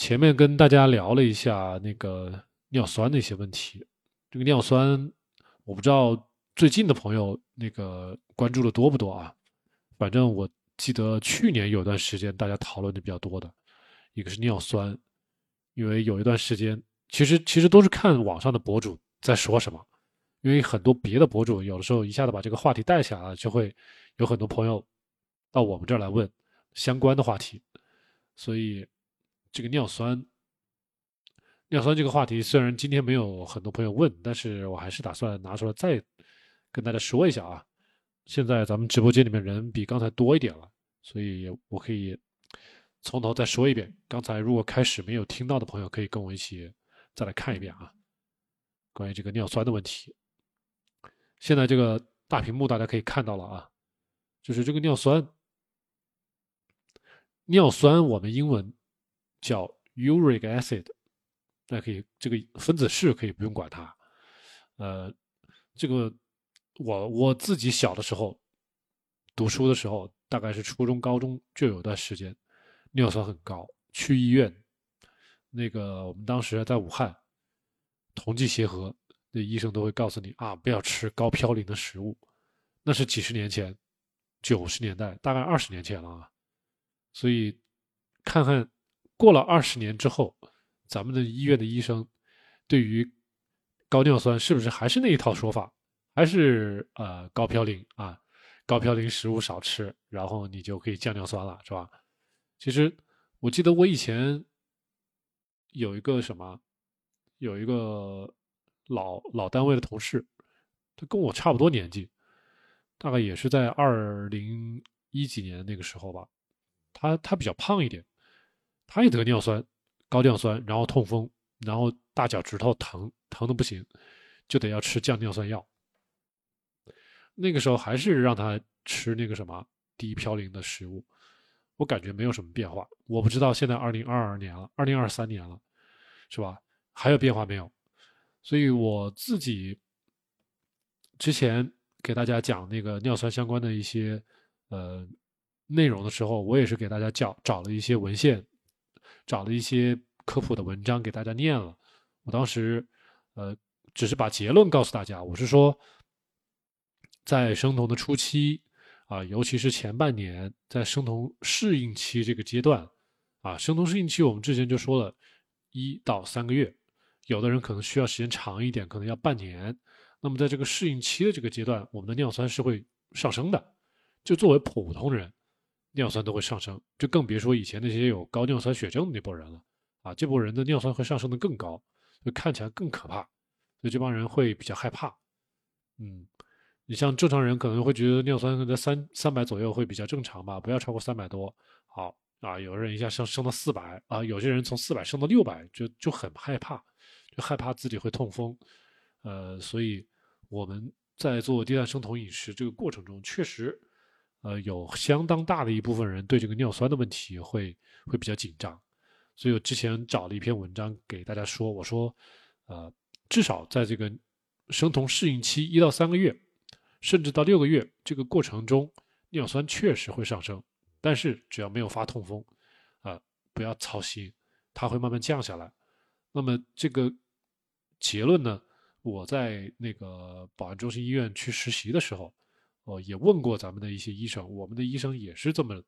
前面跟大家聊了一下那个尿酸的一些问题，这个尿酸，我不知道最近的朋友那个关注的多不多啊？反正我记得去年有段时间大家讨论的比较多的，一个是尿酸，因为有一段时间，其实其实都是看网上的博主在说什么，因为很多别的博主有的时候一下子把这个话题带起来了，就会有很多朋友到我们这儿来问相关的话题，所以这个尿酸，尿酸这个话题虽然今天没有很多朋友问，但是我还是打算拿出来再跟大家说一下啊。现在咱们直播间里面人比刚才多一点了，所以我可以从头再说一遍。刚才如果开始没有听到的朋友，可以跟我一起再来看一遍啊。关于这个尿酸的问题，现在这个大屏幕大家可以看到了啊，就是这个尿酸，尿酸我们英文叫 uric acid，那可以这个分子式可以不用管它，呃，这个。我我自己小的时候读书的时候，大概是初中、高中就有段时间尿酸很高，去医院，那个我们当时在武汉，同济协和，那医生都会告诉你啊，不要吃高嘌呤的食物。那是几十年前，九十年代，大概二十年前了啊。所以看看过了二十年之后，咱们的医院的医生对于高尿酸是不是还是那一套说法？还是呃高嘌呤啊，高嘌呤食物少吃，然后你就可以降尿酸了，是吧？其实我记得我以前有一个什么，有一个老老单位的同事，他跟我差不多年纪，大概也是在二零一几年那个时候吧。他他比较胖一点，他也得尿酸，高尿酸，然后痛风，然后大脚趾头疼疼的不行，就得要吃降尿酸药。那个时候还是让他吃那个什么低嘌呤的食物，我感觉没有什么变化。我不知道现在二零二二年了，二零二三年了，是吧？还有变化没有？所以我自己之前给大家讲那个尿酸相关的一些呃内容的时候，我也是给大家讲找了一些文献，找了一些科普的文章给大家念了。我当时呃只是把结论告诉大家，我是说。在生酮的初期，啊，尤其是前半年，在生酮适应期这个阶段，啊，生酮适应期我们之前就说了，一到三个月，有的人可能需要时间长一点，可能要半年。那么在这个适应期的这个阶段，我们的尿酸是会上升的，就作为普通人，尿酸都会上升，就更别说以前那些有高尿酸血症的那波人了，啊，这波人的尿酸会上升的更高，就看起来更可怕，所以这帮人会比较害怕，嗯。你像正常人可能会觉得尿酸在三三百左右会比较正常吧，不要超过三百多。好啊，有人一下升升到四百啊，有些人从四百升到六百就就很害怕，就害怕自己会痛风。呃，所以我们在做低碳生酮饮食这个过程中，确实，呃，有相当大的一部分人对这个尿酸的问题会会比较紧张。所以我之前找了一篇文章给大家说，我说，呃，至少在这个生酮适应期一到三个月。甚至到六个月这个过程中，尿酸确实会上升，但是只要没有发痛风，啊，不要操心，它会慢慢降下来。那么这个结论呢？我在那个保安中心医院去实习的时候，哦，也问过咱们的一些医生，我们的医生也是这么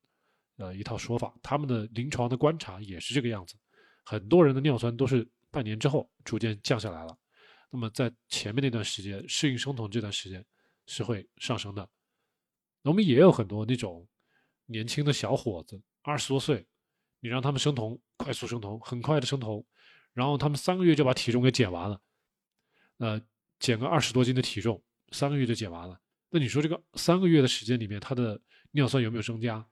呃一套说法，他们的临床的观察也是这个样子。很多人的尿酸都是半年之后逐渐降下来了。那么在前面那段时间适应生酮这段时间。是会上升的。我们也有很多那种年轻的小伙子，二十多岁，你让他们生酮，快速生酮，很快的生酮，然后他们三个月就把体重给减完了，呃，减个二十多斤的体重，三个月就减完了。那你说这个三个月的时间里面，它的尿酸有没有增加？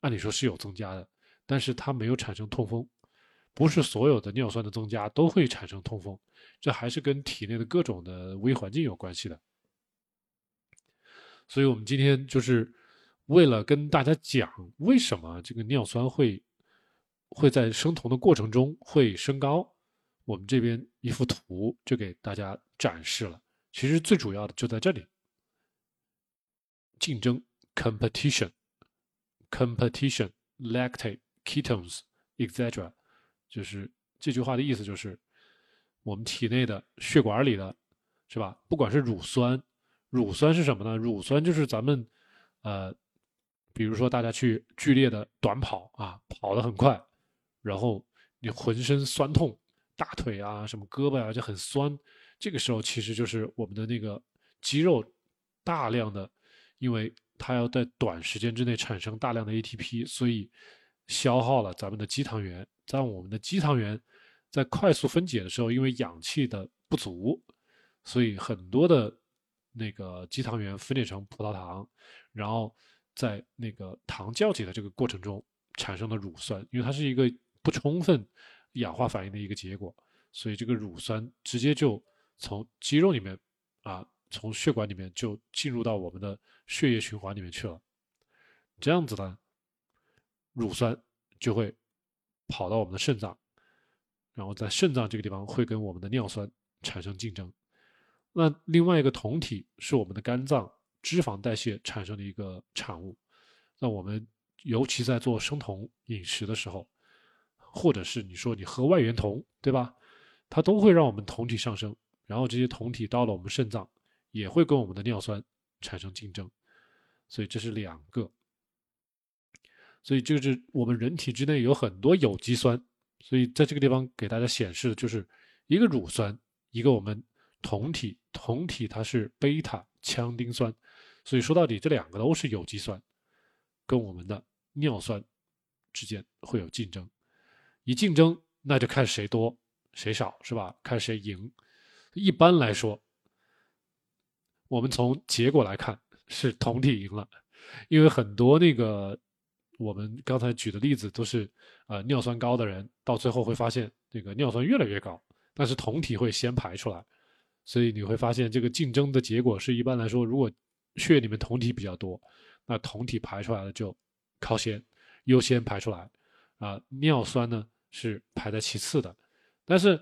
按理说是有增加的，但是它没有产生痛风。不是所有的尿酸的增加都会产生痛风，这还是跟体内的各种的微环境有关系的。所以，我们今天就是为了跟大家讲为什么这个尿酸会会在生酮的过程中会升高。我们这边一幅图就给大家展示了。其实最主要的就在这里：竞争 （competition），competition，lactate，ketones，etc。就是这句话的意思就是，我们体内的血管里的，是吧？不管是乳酸，乳酸是什么呢？乳酸就是咱们，呃，比如说大家去剧烈的短跑啊，跑得很快，然后你浑身酸痛，大腿啊，什么胳膊啊就很酸，这个时候其实就是我们的那个肌肉大量的，因为它要在短时间之内产生大量的 ATP，所以。消耗了咱们的肌糖原，在我们的肌糖原在快速分解的时候，因为氧气的不足，所以很多的那个肌糖原分解成葡萄糖，然后在那个糖酵解的这个过程中产生的乳酸，因为它是一个不充分氧化反应的一个结果，所以这个乳酸直接就从肌肉里面啊，从血管里面就进入到我们的血液循环里面去了，这样子呢。乳酸就会跑到我们的肾脏，然后在肾脏这个地方会跟我们的尿酸产生竞争。那另外一个酮体是我们的肝脏脂肪代谢产生的一个产物。那我们尤其在做生酮饮食的时候，或者是你说你喝外源酮，对吧？它都会让我们酮体上升，然后这些酮体到了我们肾脏，也会跟我们的尿酸产生竞争。所以这是两个。所以就是我们人体之内有很多有机酸，所以在这个地方给大家显示的就是一个乳酸，一个我们酮体，酮体它是贝塔羟丁酸，所以说到底这两个都是有机酸，跟我们的尿酸之间会有竞争，一竞争那就看谁多谁少是吧？看谁赢。一般来说，我们从结果来看是酮体赢了，因为很多那个。我们刚才举的例子都是，呃，尿酸高的人到最后会发现这个尿酸越来越高，但是酮体会先排出来，所以你会发现这个竞争的结果是一般来说，如果血里面酮体比较多，那酮体排出来的就靠先优先排出来，啊，尿酸呢是排在其次的。但是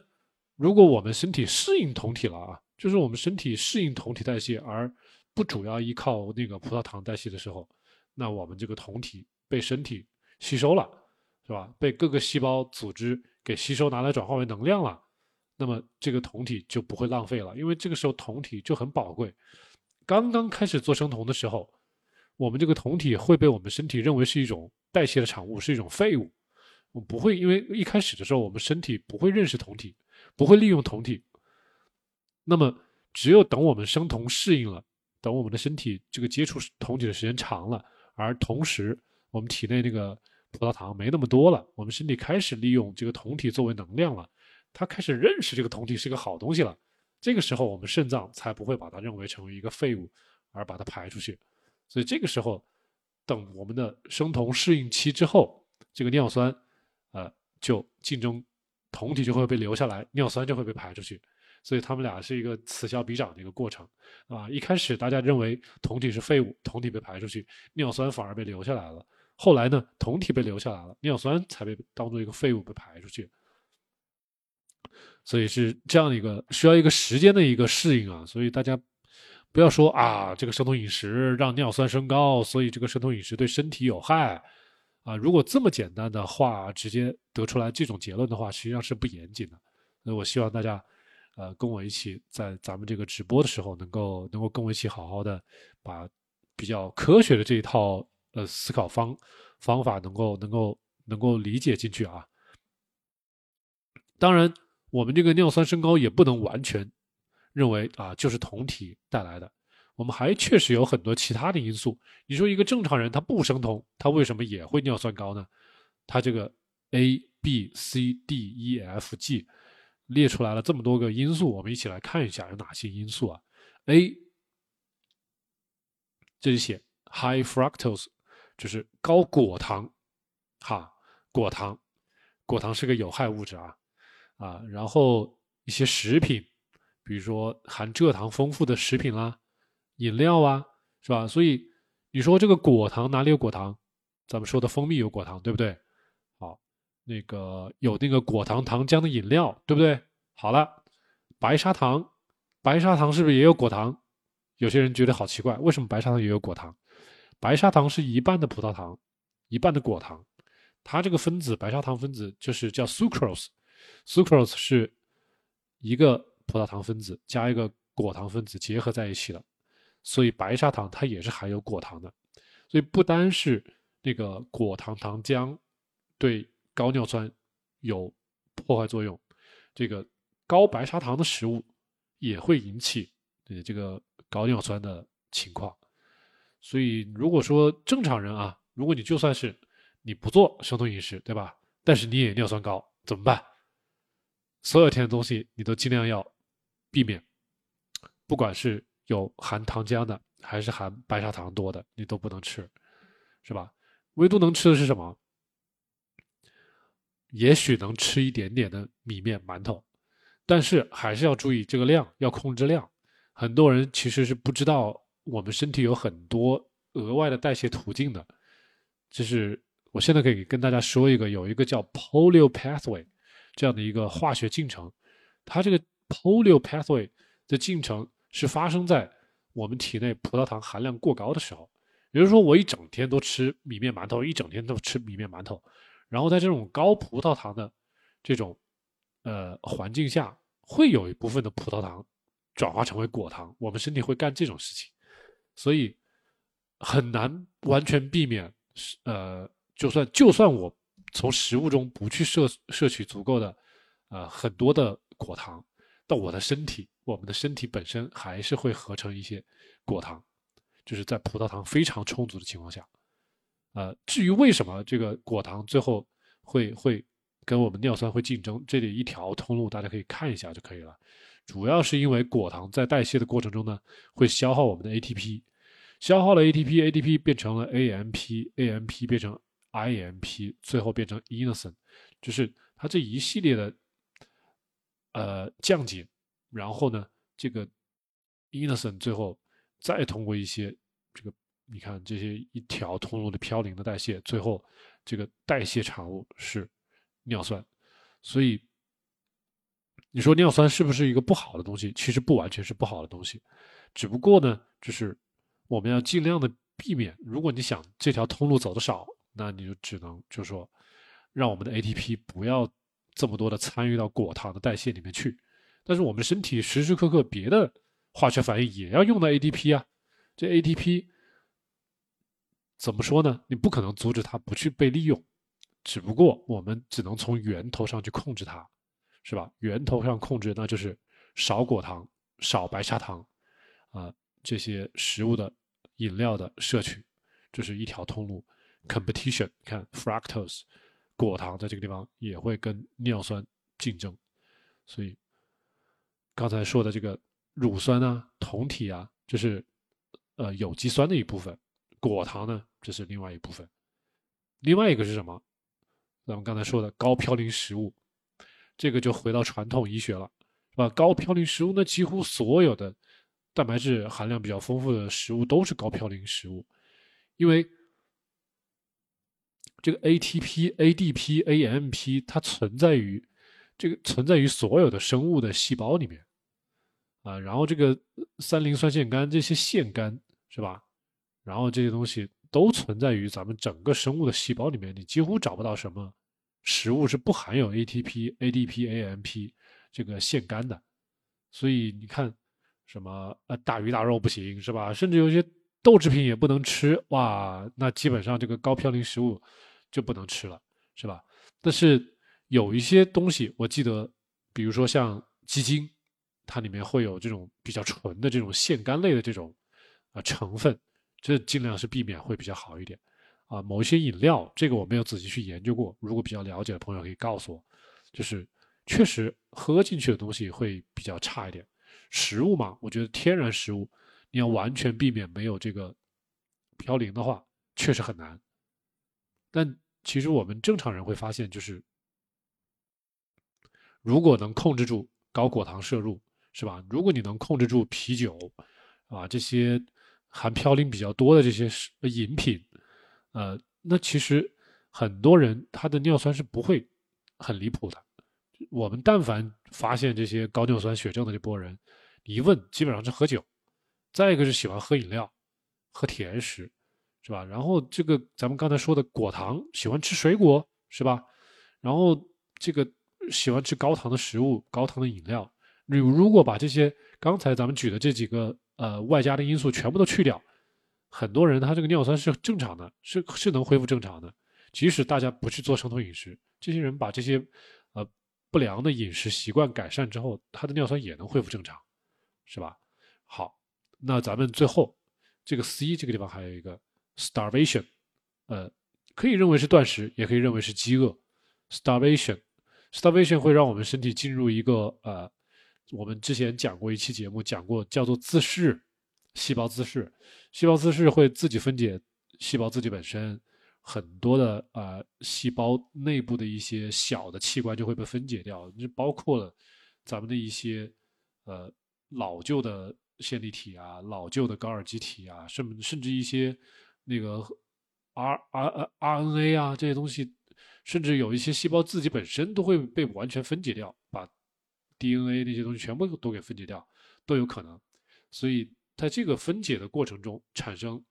如果我们身体适应酮体了啊，就是我们身体适应酮体代谢而不主要依靠那个葡萄糖代谢的时候，那我们这个酮体。被身体吸收了，是吧？被各个细胞组织给吸收，拿来转化为能量了。那么这个酮体就不会浪费了，因为这个时候酮体就很宝贵。刚刚开始做生酮的时候，我们这个酮体会被我们身体认为是一种代谢的产物，是一种废物。我们不会，因为一开始的时候我们身体不会认识酮体，不会利用酮体。那么只有等我们生酮适应了，等我们的身体这个接触酮体的时间长了，而同时。我们体内那个葡萄糖没那么多了，我们身体开始利用这个酮体作为能量了，它开始认识这个酮体是个好东西了。这个时候，我们肾脏才不会把它认为成为一个废物，而把它排出去。所以这个时候，等我们的生酮适应期之后，这个尿酸，呃，就竞争酮体就会被留下来，尿酸就会被排出去。所以他们俩是一个此消彼长的一个过程，啊，一开始大家认为酮体是废物，酮体被排出去，尿酸反而被留下来了。后来呢，酮体被留下来了，尿酸才被当做一个废物被排出去，所以是这样的一个需要一个时间的一个适应啊。所以大家不要说啊，这个生酮饮食让尿酸升高，所以这个生酮饮食对身体有害啊。如果这么简单的话，直接得出来这种结论的话，实际上是不严谨的。所以我希望大家呃跟我一起在咱们这个直播的时候，能够能够跟我一起好好的把比较科学的这一套。呃，思考方方法能够能够能够理解进去啊。当然，我们这个尿酸升高也不能完全认为啊就是酮体带来的，我们还确实有很多其他的因素。你说一个正常人他不生酮，他为什么也会尿酸高呢？他这个 A、B、C、D、E、F、G 列出来了这么多个因素，我们一起来看一下有哪些因素啊？A 这里写 high fructose。就是高果糖，哈，果糖，果糖是个有害物质啊，啊，然后一些食品，比如说含蔗糖丰富的食品啦，饮料啊，是吧？所以你说这个果糖哪里有果糖？咱们说的蜂蜜有果糖，对不对？那个有那个果糖糖浆的饮料，对不对？好了，白砂糖，白砂糖是不是也有果糖？有些人觉得好奇怪，为什么白砂糖也有果糖？白砂糖是一半的葡萄糖，一半的果糖，它这个分子白砂糖分子就是叫 sucrose，sucrose 是一个葡萄糖分子加一个果糖分子结合在一起的，所以白砂糖它也是含有果糖的。所以不单是那个果糖糖浆对高尿酸有破坏作用，这个高白砂糖的食物也会引起呃这个高尿酸的情况。所以如果说正常人啊，如果你就算是你不做生酮饮食，对吧？但是你也尿酸高，怎么办？所有甜的东西你都尽量要避免，不管是有含糖浆的。还是含白砂糖多的，你都不能吃，是吧？唯独能吃的是什么？也许能吃一点点的米面馒头，但是还是要注意这个量，要控制量。很多人其实是不知道，我们身体有很多额外的代谢途径的。就是我现在可以跟大家说一个，有一个叫 polio pathway 这样的一个化学进程，它这个 polio pathway 的进程是发生在。我们体内葡萄糖含量过高的时候，也就是说，我一整天都吃米面馒头，一整天都吃米面馒头，然后在这种高葡萄糖的这种呃环境下，会有一部分的葡萄糖转化成为果糖，我们身体会干这种事情，所以很难完全避免。呃，就算就算我从食物中不去摄摄取足够的呃很多的果糖，但我的身体。我们的身体本身还是会合成一些果糖，就是在葡萄糖非常充足的情况下。呃，至于为什么这个果糖最后会会跟我们尿酸会竞争，这里一条通路大家可以看一下就可以了。主要是因为果糖在代谢的过程中呢，会消耗我们的 ATP，消耗了 ATP，ATP 变成了 AMP，AMP 变成 IMP，最后变成 inosine，就是它这一系列的呃降解。然后呢，这个 inosine 最后再通过一些这个，你看这些一条通路的嘌呤的代谢，最后这个代谢产物是尿酸。所以你说尿酸是不是一个不好的东西？其实不完全是不好的东西，只不过呢，就是我们要尽量的避免。如果你想这条通路走的少，那你就只能就说，让我们的 ATP 不要这么多的参与到果糖的代谢里面去。但是我们身体时时刻刻别的化学反应也要用到 ATP 啊，这 ATP 怎么说呢？你不可能阻止它不去被利用，只不过我们只能从源头上去控制它，是吧？源头上控制，那就是少果糖、少白砂糖，啊，这些食物的饮料的摄取，这是一条通路。Competition，看 fructose，果糖在这个地方也会跟尿酸竞争，所以。刚才说的这个乳酸啊、酮体啊，就是呃有机酸的一部分；果糖呢，这是另外一部分。另外一个是什么？咱们刚才说的高嘌呤食物，这个就回到传统医学了，是吧？高嘌呤食物呢，几乎所有的蛋白质含量比较丰富的食物都是高嘌呤食物，因为这个 ATP、ADP、AMP 它存在于。这个存在于所有的生物的细胞里面，啊，然后这个三磷酸腺苷这些腺苷是吧？然后这些东西都存在于咱们整个生物的细胞里面，你几乎找不到什么食物是不含有 ATP、ADP、AMP 这个腺苷的。所以你看，什么呃大鱼大肉不行是吧？甚至有些豆制品也不能吃，哇，那基本上这个高嘌呤食物就不能吃了，是吧？但是。有一些东西，我记得，比如说像鸡精，它里面会有这种比较纯的这种腺苷类的这种啊成分，这尽量是避免会比较好一点。啊，某一些饮料，这个我没有仔细去研究过，如果比较了解的朋友可以告诉我，就是确实喝进去的东西会比较差一点。食物嘛，我觉得天然食物你要完全避免没有这个嘌呤的话，确实很难。但其实我们正常人会发现，就是。如果能控制住高果糖摄入，是吧？如果你能控制住啤酒，啊，这些含嘌呤比较多的这些饮品，呃，那其实很多人他的尿酸是不会很离谱的。我们但凡发现这些高尿酸血症的这波人，一问基本上是喝酒，再一个是喜欢喝饮料、喝甜食，是吧？然后这个咱们刚才说的果糖，喜欢吃水果，是吧？然后这个喜欢吃高糖的食物、高糖的饮料，你如果把这些刚才咱们举的这几个呃外加的因素全部都去掉，很多人他这个尿酸是正常的，是是能恢复正常的。即使大家不去做生酮饮食，这些人把这些呃不良的饮食习惯改善之后，他的尿酸也能恢复正常，是吧？好，那咱们最后这个 C 这个地方还有一个 starvation，呃，可以认为是断食，也可以认为是饥饿。starvation，starvation 会让我们身体进入一个呃，我们之前讲过一期节目讲过叫做自噬，细胞自噬，细胞自噬会自己分解细胞自己本身。很多的呃细胞内部的一些小的器官就会被分解掉，就包括了咱们的一些呃老旧的线粒体啊、老旧的高尔基体啊，甚甚至一些那个 R R R N A 啊这些东西，甚至有一些细胞自己本身都会被完全分解掉，D N A 那些东西全部都给分解掉都有可能。所以在这个分解的过程中产生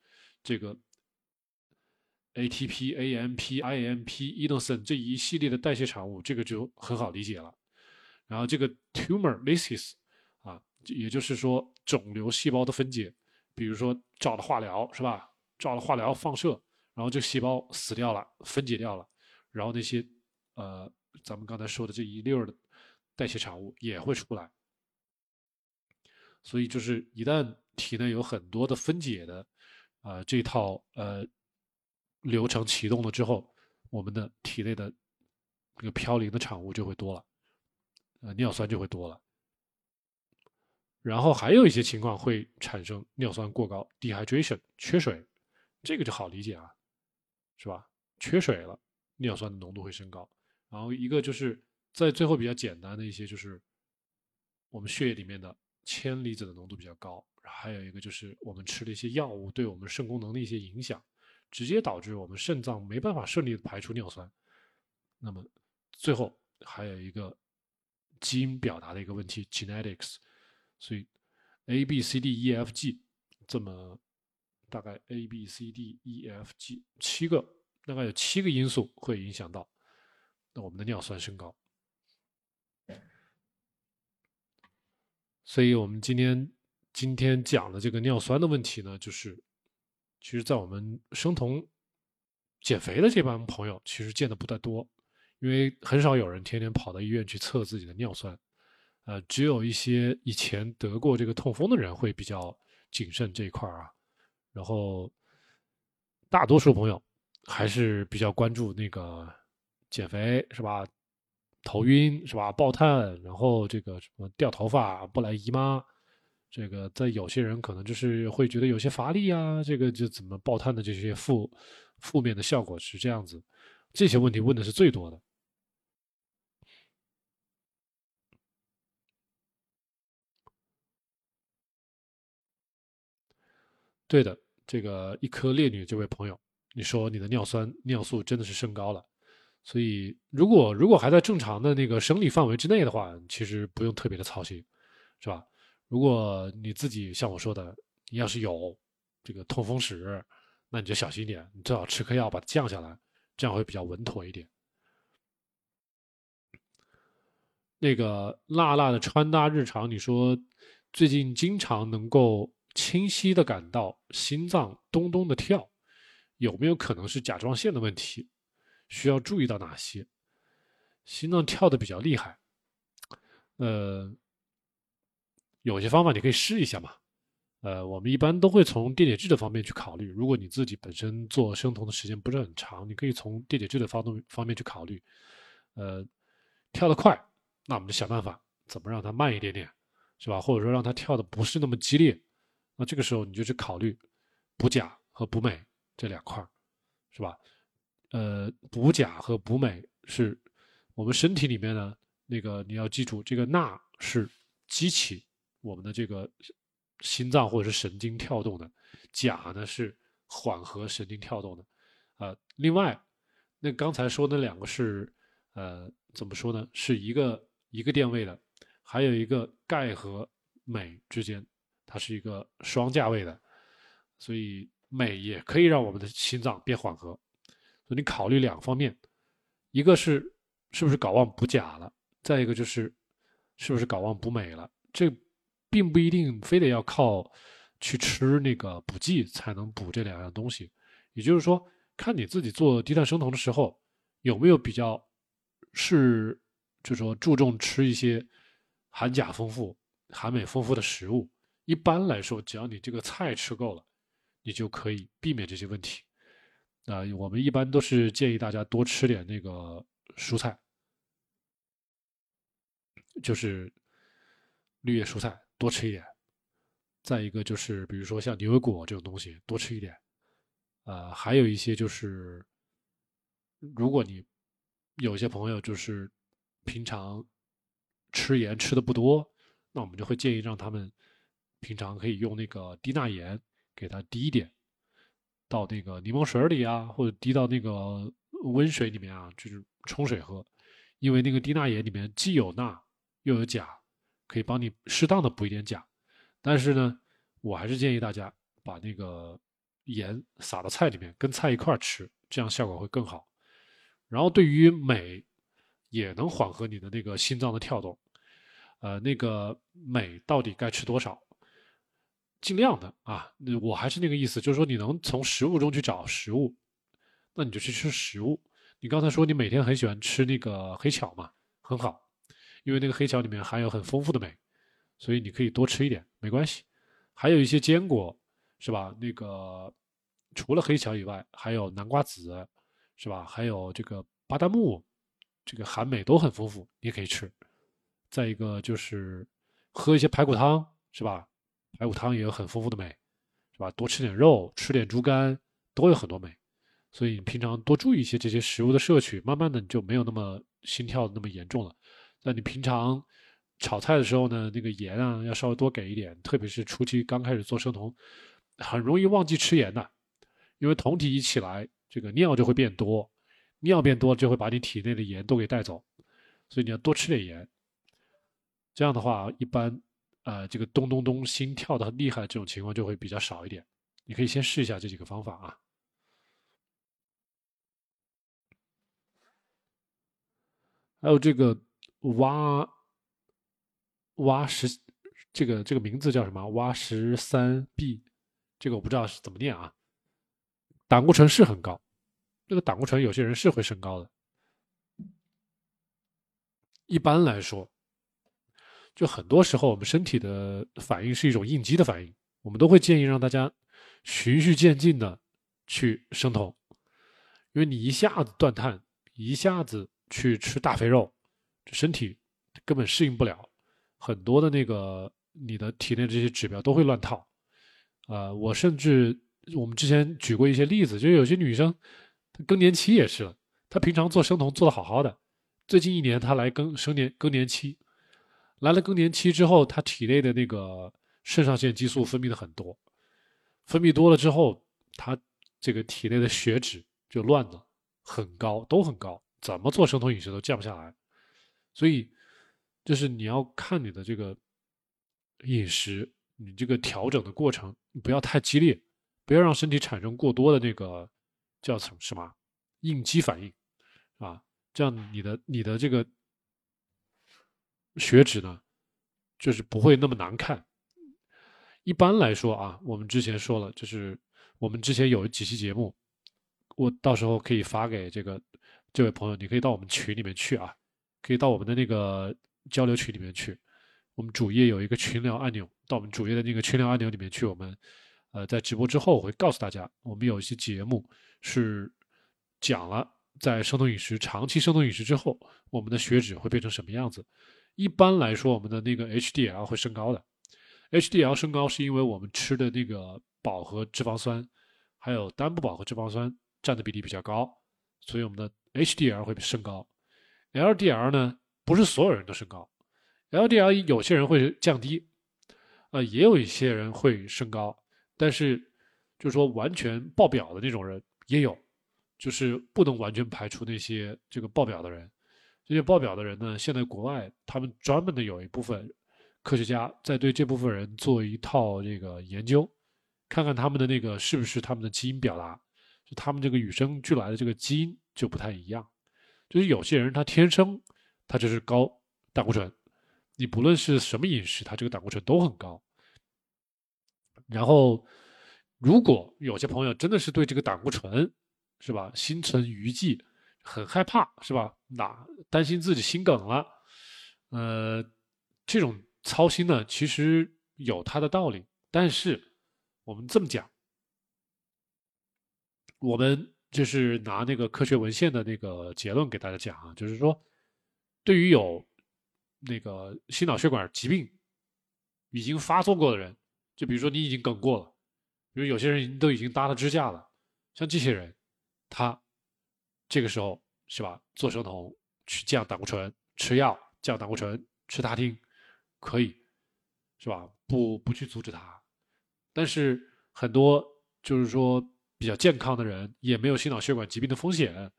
这个。ATP、AMP、IMP、inosine 这一系列的代谢产物，这个就很好理解了。然后这个 tumor lysis 啊，也就是说肿瘤细胞的分解，比如说照了化疗是吧？照了化疗放射，然后这细胞死掉了，分解掉了，然后那些呃咱们刚才说的这一溜的代谢产物也会出来。所以就是一旦体内有很多的分解的啊这套呃。流程启动了之后，我们的体内的这个嘌呤的产物就会多了，呃，尿酸就会多了。然后还有一些情况会产生尿酸过高 （dehydration） 缺水，这个就好理解啊，是吧？缺水了，尿酸的浓度会升高。然后一个就是在最后比较简单的一些，就是我们血液里面的铅离子的浓度比较高。还有一个就是我们吃的一些药物对我们肾功能的一些影响。直接导致我们肾脏没办法顺利的排出尿酸，那么最后还有一个基因表达的一个问题 （genetics），所以 A B C D E F G 这么大概 A B C D E F G 七个，大概有七个因素会影响到那我们的尿酸升高，所以我们今天今天讲的这个尿酸的问题呢，就是。其实，在我们生酮减肥的这帮朋友，其实见的不太多，因为很少有人天天跑到医院去测自己的尿酸，呃，只有一些以前得过这个痛风的人会比较谨慎这一块啊。然后，大多数朋友还是比较关注那个减肥，是吧？头晕是吧？爆碳，然后这个什么掉头发、不来姨妈。这个在有些人可能就是会觉得有些乏力啊，这个就怎么爆碳的这些负负面的效果是这样子，这些问题问的是最多的。对的，这个一颗烈女这位朋友，你说你的尿酸尿素真的是升高了，所以如果如果还在正常的那个生理范围之内的话，其实不用特别的操心，是吧？如果你自己像我说的，你要是有这个痛风史，那你就小心一点，你最好吃颗药把它降下来，这样会比较稳妥一点。那个辣辣的穿搭日常，你说最近经常能够清晰的感到心脏咚咚的跳，有没有可能是甲状腺的问题？需要注意到哪些？心脏跳的比较厉害，呃。有些方法你可以试一下嘛，呃，我们一般都会从电解质的方面去考虑。如果你自己本身做生酮的时间不是很长，你可以从电解质的方动方面去考虑。呃，跳得快，那我们就想办法怎么让它慢一点点，是吧？或者说让它跳的不是那么激烈，那这个时候你就去考虑补钾和补镁这两块是吧？呃，补钾和补镁是我们身体里面呢那个你要记住，这个钠是激起。我们的这个心脏或者是神经跳动的，钾呢是缓和神经跳动的，啊，另外那刚才说那两个是呃怎么说呢？是一个一个电位的，还有一个钙和镁之间，它是一个双价位的，所以镁也可以让我们的心脏变缓和。你考虑两方面，一个是是不是睾丸补钾了，再一个就是是不是睾丸补镁了。这并不一定非得要靠去吃那个补剂才能补这两样东西。也就是说，看你自己做低碳生酮的时候有没有比较是，就是说注重吃一些含钾丰富、含镁丰富的食物。一般来说，只要你这个菜吃够了，你就可以避免这些问题。啊，我们一般都是建议大家多吃点那个蔬菜，就是绿叶蔬菜多吃一点。再一个就是，比如说像牛油果这种东西多吃一点。呃，还有一些就是，如果你有些朋友就是平常吃盐吃的不多，那我们就会建议让他们平常可以用那个低钠盐给它低一点。到那个柠檬水里啊，或者滴到那个温水里面啊，就是冲水喝，因为那个低钠盐里面既有钠又有钾，可以帮你适当的补一点钾。但是呢，我还是建议大家把那个盐撒到菜里面，跟菜一块吃，这样效果会更好。然后对于镁，也能缓和你的那个心脏的跳动。呃，那个镁到底该吃多少？尽量的啊，我还是那个意思，就是说你能从食物中去找食物，那你就去吃食物。你刚才说你每天很喜欢吃那个黑巧嘛，很好，因为那个黑巧里面含有很丰富的镁，所以你可以多吃一点，没关系。还有一些坚果，是吧？那个除了黑巧以外，还有南瓜籽，是吧？还有这个巴旦木，这个含镁都很丰富，你也可以吃。再一个就是喝一些排骨汤，是吧？排骨汤也有很丰富的镁，是吧？多吃点肉，吃点猪肝，都有很多镁。所以你平常多注意一些这些食物的摄取，慢慢的你就没有那么心跳那么严重了。那你平常炒菜的时候呢，那个盐啊要稍微多给一点，特别是初期刚开始做生酮，很容易忘记吃盐的，因为酮体一起来，这个尿就会变多，尿变多就会把你体内的盐都给带走，所以你要多吃点盐。这样的话，一般。呃，这个咚咚咚心跳的很厉害，这种情况就会比较少一点。你可以先试一下这几个方法啊。还有这个蛙蛙十，这个这个名字叫什么？蛙十三 B，这个我不知道是怎么念啊。胆固醇是很高，这个胆固醇有些人是会升高的。一般来说。就很多时候，我们身体的反应是一种应激的反应，我们都会建议让大家循序渐进的去生酮，因为你一下子断碳，一下子去吃大肥肉，身体根本适应不了，很多的那个你的体内这些指标都会乱套。呃，我甚至我们之前举过一些例子，就有些女生更年期也是了，她平常做生酮做的好好的，最近一年她来更生年更年期。来了更年期之后，他体内的那个肾上腺激素分泌的很多，分泌多了之后，他这个体内的血脂就乱了，很高，都很高，怎么做生酮饮食都降不下来。所以，就是你要看你的这个饮食，你这个调整的过程，不要太激烈，不要让身体产生过多的那个叫什么什么应激反应，啊，这样你的你的这个。血脂呢，就是不会那么难看。一般来说啊，我们之前说了，就是我们之前有几期节目，我到时候可以发给这个这位朋友，你可以到我们群里面去啊，可以到我们的那个交流群里面去。我们主页有一个群聊按钮，到我们主页的那个群聊按钮里面去。我们呃在直播之后会告诉大家，我们有一些节目是讲了在生酮饮食、长期生酮饮食之后，我们的血脂会变成什么样子。一般来说，我们的那个 HDL 会升高的。HDL 升高是因为我们吃的那个饱和脂肪酸，还有单不饱和脂肪酸占的比例比较高，所以我们的 HDL 会升高。LDL 呢，不是所有人都升高，LDL 有些人会降低，呃，也有一些人会升高，但是就是说完全爆表的那种人也有，就是不能完全排除那些这个爆表的人。这些报表的人呢，现在国外他们专门的有一部分科学家在对这部分人做一套这个研究，看看他们的那个是不是他们的基因表达，就他们这个与生俱来的这个基因就不太一样，就是有些人他天生他就是高胆固醇，你不论是什么饮食，他这个胆固醇都很高。然后，如果有些朋友真的是对这个胆固醇是吧心存余悸，很害怕是吧？那担心自己心梗了，呃，这种操心呢，其实有它的道理。但是我们这么讲，我们。就是拿那个科学文献的那个结论给大家讲啊，就是说，对于有那个心脑血管疾病已经发作过的人，就比如说你已经梗过了，比如有些人都已经搭了支架了，像这些人，他这个时候是吧，做生酮去降胆固醇，吃药降胆固醇，吃他汀可以，是吧？不不去阻止他，但是很多就是说。比较健康的人也没有心脑血管疾病的风险，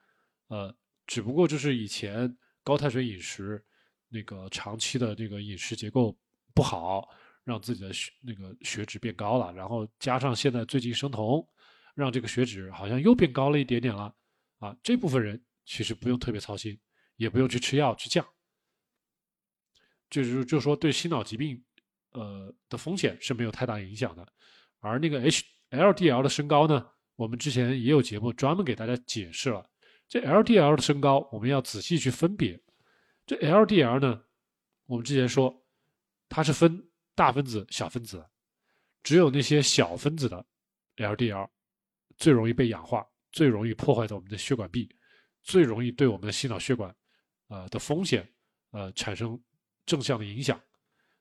呃，只不过就是以前高碳水饮食，那个长期的这个饮食结构不好，让自己的血那个血脂变高了，然后加上现在最近生酮，让这个血脂好像又变高了一点点了，啊，这部分人其实不用特别操心，也不用去吃药去降，就是就说对心脑疾病，呃的风险是没有太大影响的，而那个 HLDL 的升高呢？我们之前也有节目专门给大家解释了，这 LDL 的升高，我们要仔细去分别。这 LDL 呢，我们之前说它是分大分子、小分子，只有那些小分子的 LDL 最容易被氧化，最容易破坏到我们的血管壁，最容易对我们的心脑血管呃的风险呃产生正向的影响。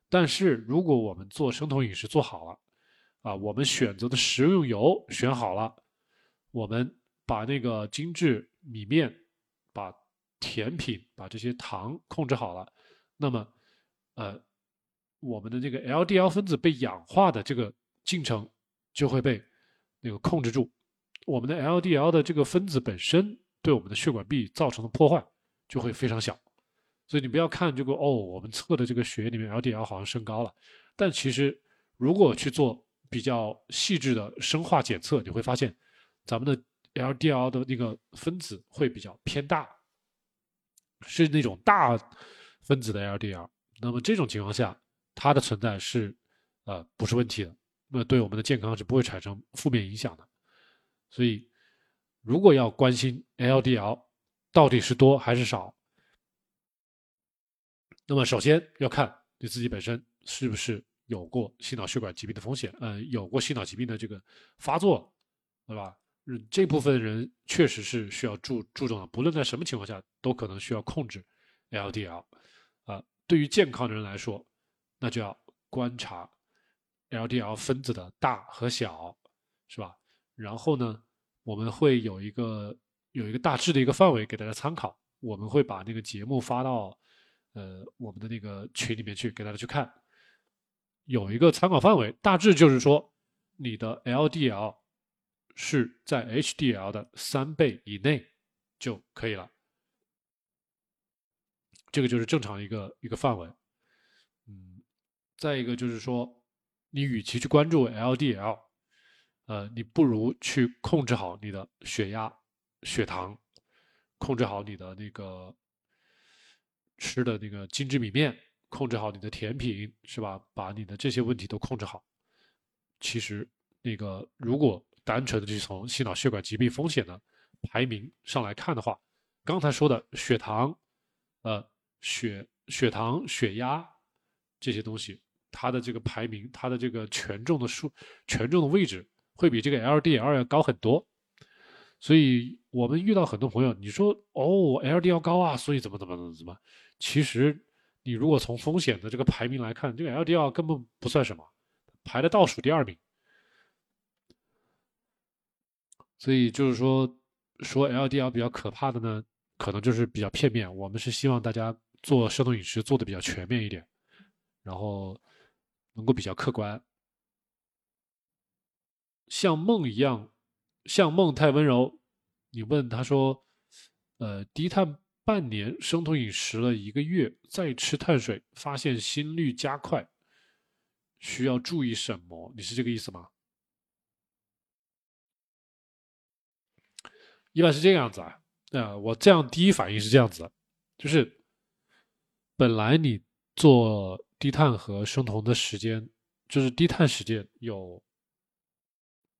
但是如果我们做生酮饮食做好了，啊，我们选择的食用油选好了。我们把那个精致米面、把甜品、把这些糖控制好了，那么，呃，我们的这个 LDL 分子被氧化的这个进程就会被那个控制住，我们的 LDL 的这个分子本身对我们的血管壁造成的破坏就会非常小。所以你不要看这个哦，我们测的这个血液里面 LDL 好像升高了，但其实如果去做比较细致的生化检测，你会发现。咱们的 LDL 的那个分子会比较偏大，是那种大分子的 LDL。那么这种情况下，它的存在是呃不是问题的，那对我们的健康是不会产生负面影响的。所以，如果要关心 LDL 到底是多还是少，那么首先要看你自己本身是不是有过心脑血管疾病的风险，呃，有过心脑疾病的这个发作，对吧？嗯，这部分人确实是需要注注重的，不论在什么情况下，都可能需要控制 LDL。啊，对于健康的人来说，那就要观察 LDL 分子的大和小，是吧？然后呢，我们会有一个有一个大致的一个范围给大家参考，我们会把那个节目发到呃我们的那个群里面去给大家去看，有一个参考范围，大致就是说你的 LDL。是在 HDL 的三倍以内就可以了，这个就是正常一个一个范围。嗯，再一个就是说，你与其去关注 LDL，呃，你不如去控制好你的血压、血糖，控制好你的那个吃的那个精致米面，控制好你的甜品，是吧？把你的这些问题都控制好。其实，那个如果单纯的去从心脑血管疾病风险的排名上来看的话，刚才说的血糖、呃血血糖、血压这些东西，它的这个排名，它的这个权重的数、权重的位置会比这个 LDL 要高很多。所以我们遇到很多朋友，你说哦，LDL 高啊，所以怎么怎么怎么怎么？其实你如果从风险的这个排名来看，这个 LDL 根本不算什么，排的倒数第二名。所以就是说，说 LDL 比较可怕的呢，可能就是比较片面。我们是希望大家做生酮饮食做的比较全面一点，然后能够比较客观。像梦一样，像梦太温柔。你问他说，呃，低碳半年，生酮饮食了一个月，再吃碳水，发现心率加快，需要注意什么？你是这个意思吗？一般是这个样子啊，呃，我这样第一反应是这样子的，就是本来你做低碳和生酮的时间，就是低碳时间有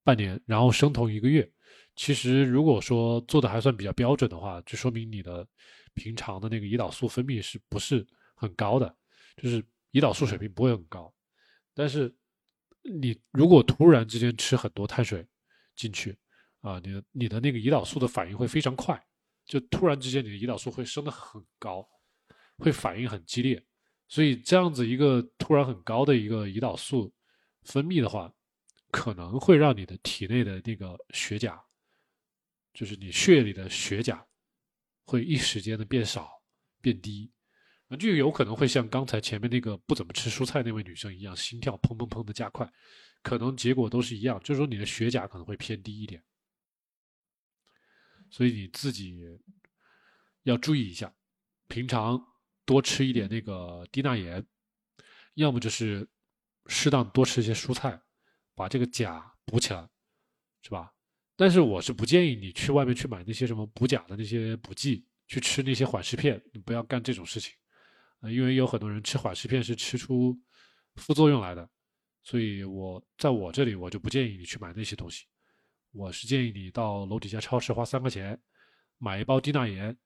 半年，然后生酮一个月。其实如果说做的还算比较标准的话，就说明你的平常的那个胰岛素分泌是不是很高的，就是胰岛素水平不会很高。但是你如果突然之间吃很多碳水进去，啊，你的你的那个胰岛素的反应会非常快，就突然之间你的胰岛素会升得很高，会反应很激烈。所以这样子一个突然很高的一个胰岛素分泌的话，可能会让你的体内的那个血钾。就是你血里的血钾会一时间的变少、变低，就有可能会像刚才前面那个不怎么吃蔬菜那位女生一样，心跳砰砰砰的加快，可能结果都是一样，就是说你的血钾可能会偏低一点，所以你自己要注意一下，平常多吃一点那个低钠盐，要么就是适当多吃一些蔬菜，把这个钾补起来，是吧？但是我是不建议你去外面去买那些什么补钾的那些补剂，去吃那些缓释片，你不要干这种事情，呃，因为有很多人吃缓释片是吃出副作用来的，所以我在我这里我就不建议你去买那些东西，我是建议你到楼底下超市花三块钱买一包低钠盐，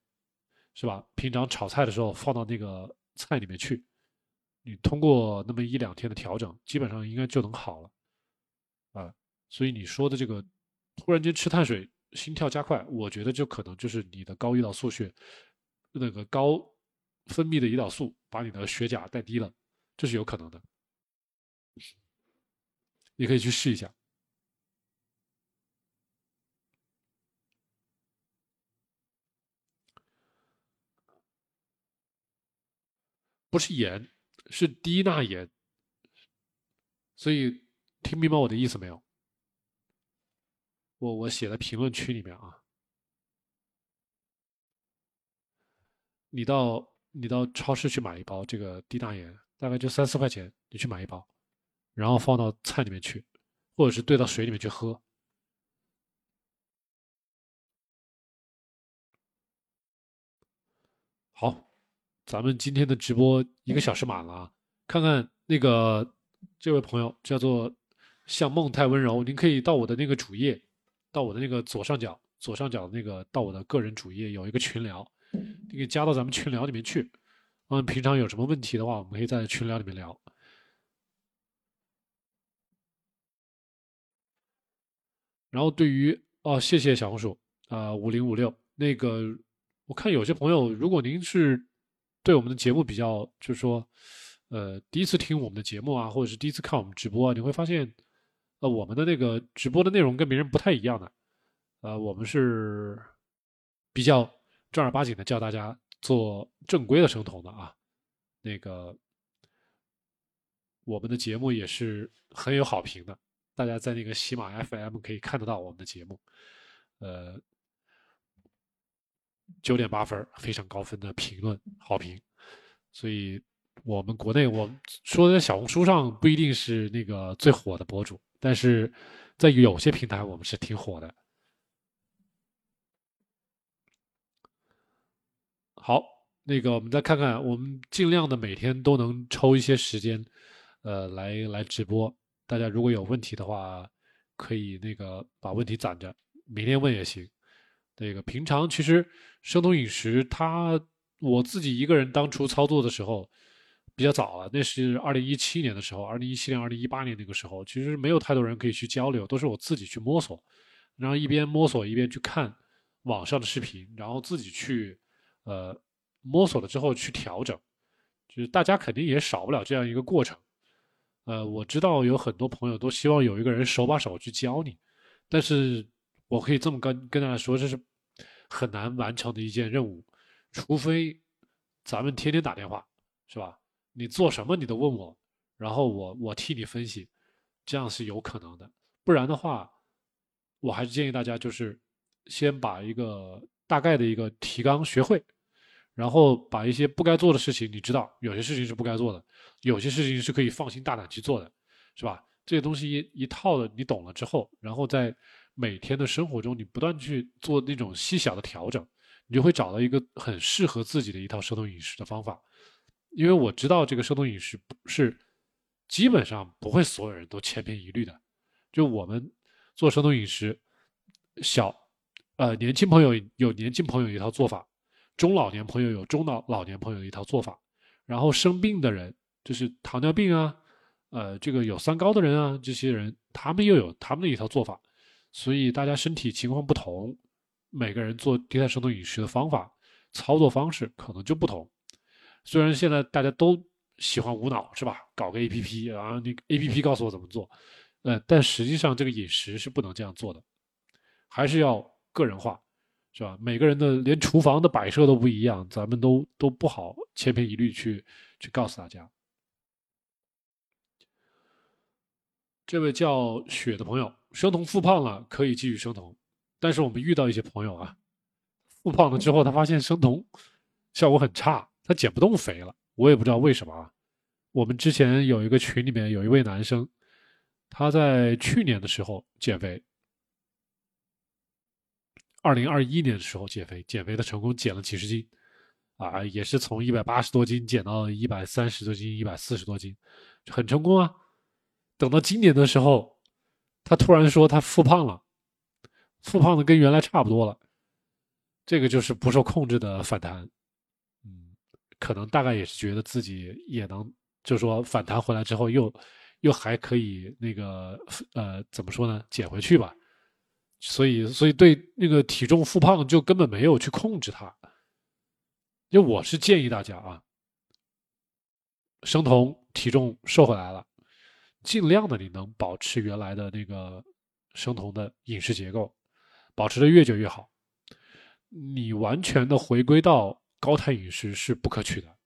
是吧？平常炒菜的时候放到那个菜里面去，你通过那么一两天的调整，基本上应该就能好了，所以你说的这个。突然间吃碳水，心跳加快，我觉得就可能就是你的高胰岛素血，那个高分泌的胰岛素把你的血钾带低了，这是有可能的。你可以去试一下。不是盐，是低钠盐。所以听明白我的意思没有？我我写在评论区里面啊，你到你到超市去买一包这个低钠盐，大概就三四块钱，你去买一包，然后放到菜里面去，或者是兑到水里面去喝。好，咱们今天的直播一个小时满了啊，看看那个这位朋友叫做像梦太温柔，您可以到我的那个主页。到我的那个左上角，左上角那个到我的个人主页有一个群聊，你可以加到咱们群聊里面去。嗯，平常有什么问题的话，我们可以在群聊里面聊。然后对于哦，谢谢小红薯啊，五零五六那个，我看有些朋友，如果您是对我们的节目比较，就是说，呃，第一次听我们的节目啊，或者是第一次看我们直播啊，你会发现。呃，我们的那个直播的内容跟别人不太一样的，呃，我们是比较正儿八经的教大家做正规的生酮的啊。那个我们的节目也是很有好评的，大家在那个喜马 FM 可以看得到我们的节目，呃，九点八分，非常高分的评论好评，所以我们国内我说在小红书上不一定是那个最火的博主。但是在有些平台，我们是挺火的。好，那个我们再看看，我们尽量的每天都能抽一些时间，呃，来来直播。大家如果有问题的话，可以那个把问题攒着，明天问也行。那个平常其实生酮饮食，它我自己一个人当初操作的时候。比较早了，那是二零一七年的时候，二零一七年、二零一八年那个时候，其实没有太多人可以去交流，都是我自己去摸索，然后一边摸索一边去看网上的视频，然后自己去呃摸索了之后去调整，就是大家肯定也少不了这样一个过程。呃，我知道有很多朋友都希望有一个人手把手去教你，但是我可以这么跟跟大家说，这是很难完成的一件任务，除非咱们天天打电话，是吧？你做什么你都问我，然后我我替你分析，这样是有可能的。不然的话，我还是建议大家就是先把一个大概的一个提纲学会，然后把一些不该做的事情你知道，有些事情是不该做的，有些事情是可以放心大胆去做的，是吧？这些东西一一套的你懂了之后，然后在每天的生活中你不断去做那种细小的调整，你就会找到一个很适合自己的一套生酮饮食的方法。因为我知道这个生酮饮食不是基本上不会所有人都千篇一律的。就我们做生酮饮食，小呃年轻朋友有年轻朋友一套做法，中老年朋友有中老老年朋友一套做法，然后生病的人就是糖尿病啊，呃这个有三高的人啊，这些人他们又有他们的一套做法。所以大家身体情况不同，每个人做低碳生酮饮食的方法、操作方式可能就不同。虽然现在大家都喜欢无脑，是吧？搞个 A P P 啊，你 A P P 告诉我怎么做，呃，但实际上这个饮食是不能这样做的，还是要个人化，是吧？每个人的连厨房的摆设都不一样，咱们都都不好千篇一律去去告诉大家。这位叫雪的朋友。生酮复胖了可以继续生酮，但是我们遇到一些朋友啊，复胖了之后，他发现生酮效果很差，他减不动肥了。我也不知道为什么啊。我们之前有一个群里面有一位男生，他在去年的时候减肥，二零二一年的时候减肥，减肥的成功减了几十斤，啊，也是从一百八十多斤减到一百三十多斤、一百四十多斤，很成功啊。等到今年的时候。他突然说他复胖了，复胖的跟原来差不多了，这个就是不受控制的反弹，可能大概也是觉得自己也能，就是说反弹回来之后又又还可以那个呃怎么说呢，减回去吧，所以所以对那个体重复胖就根本没有去控制它，因为我是建议大家啊，生酮体重瘦回来了。尽量的，你能保持原来的那个生酮的饮食结构，保持的越久越好。你完全的回归到高碳饮食是不可取的。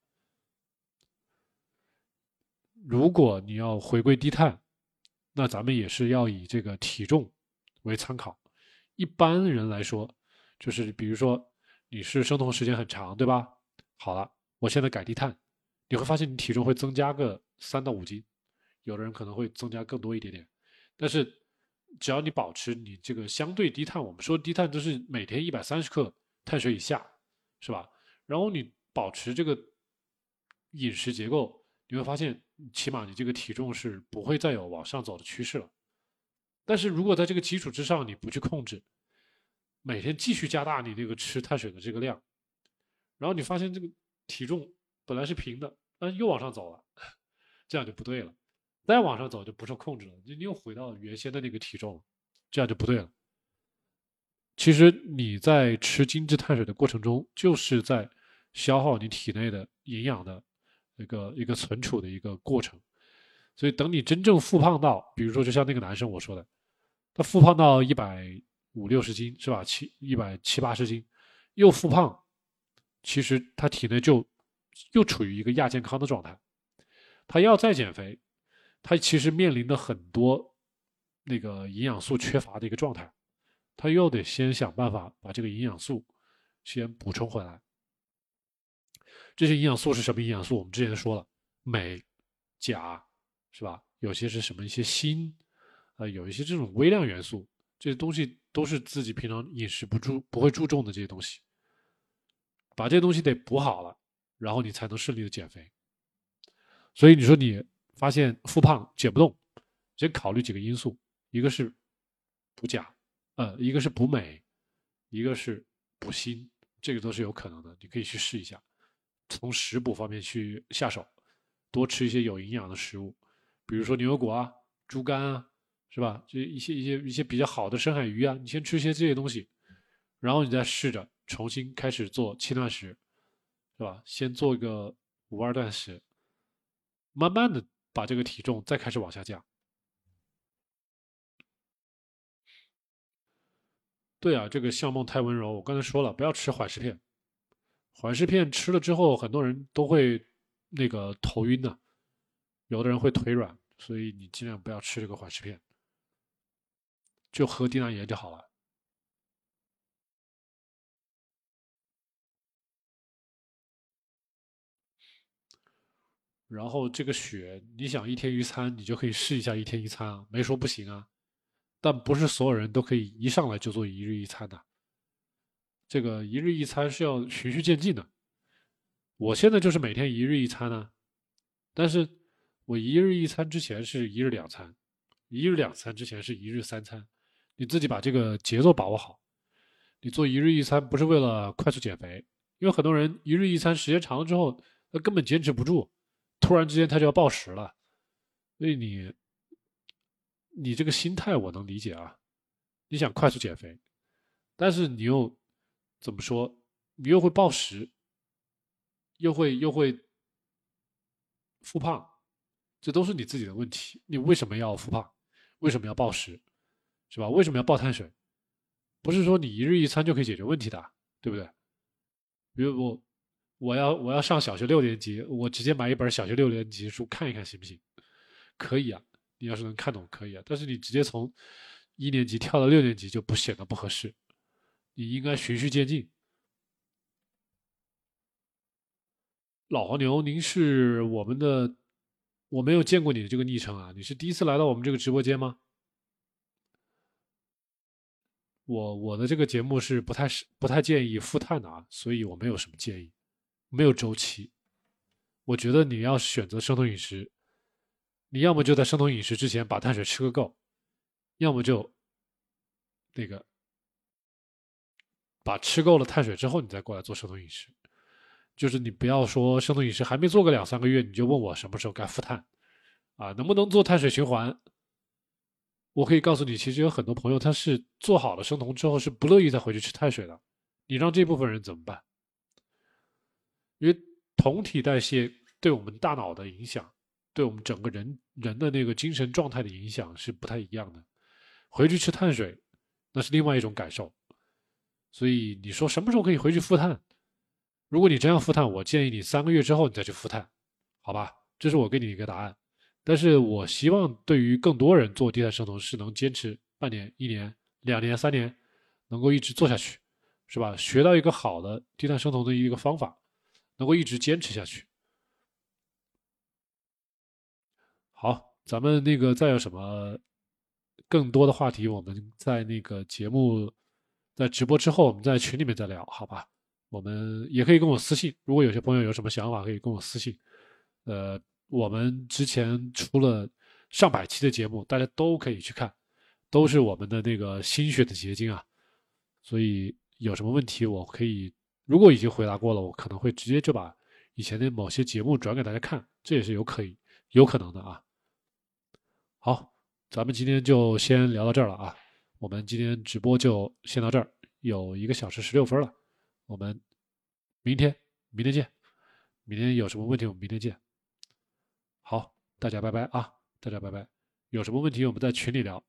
如果你要回归低碳，那咱们也是要以这个体重为参考。一般人来说，就是比如说你是生酮时间很长，对吧？好了，我现在改低碳，你会发现你体重会增加个三到五斤。有的人可能会增加更多一点点，但是只要你保持你这个相对低碳，我们说低碳都是每天一百三十克碳水以下，是吧？然后你保持这个饮食结构，你会发现起码你这个体重是不会再有往上走的趋势了。但是如果在这个基础之上你不去控制，每天继续加大你这个吃碳水的这个量，然后你发现这个体重本来是平的，但又往上走了，这样就不对了。再往上走就不受控制了，你你又回到原先的那个体重，这样就不对了。其实你在吃精致碳水的过程中，就是在消耗你体内的营养的一个一个存储的一个过程。所以等你真正复胖到，比如说就像那个男生我说的，他复胖到一百五六十斤是吧？七一百七八十斤，又复胖，其实他体内就又处于一个亚健康的状态，他要再减肥。他其实面临的很多那个营养素缺乏的一个状态，他又得先想办法把这个营养素先补充回来。这些营养素是什么营养素？我们之前说了，镁、钾，是吧？有些是什么一些锌，呃，有一些这种微量元素，这些东西都是自己平常饮食不注不会注重的这些东西。把这些东西得补好了，然后你才能顺利的减肥。所以你说你。发现复胖减不动，先考虑几个因素，一个是补钾，呃，一个是补镁，一个是补锌，这个都是有可能的，你可以去试一下，从食补方面去下手，多吃一些有营养的食物，比如说牛油果啊、猪肝啊，是吧？这一些一些一些比较好的深海鱼啊，你先吃一些这些东西，然后你再试着重新开始做轻断食，是吧？先做一个五二断食，慢慢的。把这个体重再开始往下降。对啊，这个相梦太温柔。我刚才说了，不要吃缓释片。缓释片吃了之后，很多人都会那个头晕的，有的人会腿软，所以你尽量不要吃这个缓释片，就喝低钠盐就好了。然后这个血，你想一天一餐，你就可以试一下一天一餐啊，没说不行啊。但不是所有人都可以一上来就做一日一餐的。这个一日一餐是要循序渐进的。我现在就是每天一日一餐呢，但是我一日一餐之前是一日两餐，一日两餐之前是一日三餐。你自己把这个节奏把握好。你做一日一餐不是为了快速减肥，因为很多人一日一餐时间长了之后，他根本坚持不住，突然之间他就要暴食了。所以你，你这个心态我能理解啊，你想快速减肥，但是你又怎么说？你又会暴食，又会又会复胖，这都是你自己的问题。你为什么要复胖？为什么要暴食？是吧？为什么要暴碳水？不是说你一日一餐就可以解决问题的，对不对？比如我，我要我要上小学六年级，我直接买一本小学六年级书看一看行不行？可以啊，你要是能看懂可以啊。但是你直接从一年级跳到六年级就不显得不合适，你应该循序渐进。老黄牛，您是我们的，我没有见过你的这个昵称啊，你是第一次来到我们这个直播间吗？我我的这个节目是不太是不太建议复碳的啊，所以我没有什么建议，没有周期。我觉得你要选择生酮饮食，你要么就在生酮饮食之前把碳水吃个够，要么就那个把吃够了碳水之后，你再过来做生酮饮食。就是你不要说生酮饮食还没做个两三个月，你就问我什么时候该复碳啊？能不能做碳水循环？我可以告诉你，其实有很多朋友他是做好了生酮之后是不乐意再回去吃碳水的。你让这部分人怎么办？因为酮体代谢对我们大脑的影响，对我们整个人人的那个精神状态的影响是不太一样的。回去吃碳水，那是另外一种感受。所以你说什么时候可以回去复碳？如果你真要复碳，我建议你三个月之后你再去复碳，好吧？这是我给你一个答案。但是我希望对于更多人做低碳生酮是能坚持半年、一年、两年、三年，能够一直做下去，是吧？学到一个好的低碳生酮的一个方法，能够一直坚持下去。好，咱们那个再有什么更多的话题，我们在那个节目在直播之后，我们在群里面再聊，好吧？我们也可以跟我私信，如果有些朋友有什么想法，可以跟我私信，呃。我们之前出了上百期的节目，大家都可以去看，都是我们的那个心血的结晶啊。所以有什么问题，我可以如果已经回答过了，我可能会直接就把以前的某些节目转给大家看，这也是有可以有可能的啊。好，咱们今天就先聊到这儿了啊。我们今天直播就先到这儿，有一个小时十六分了。我们明天明天见，明天有什么问题我们明天见。好，大家拜拜啊！大家拜拜。有什么问题，我们在群里聊。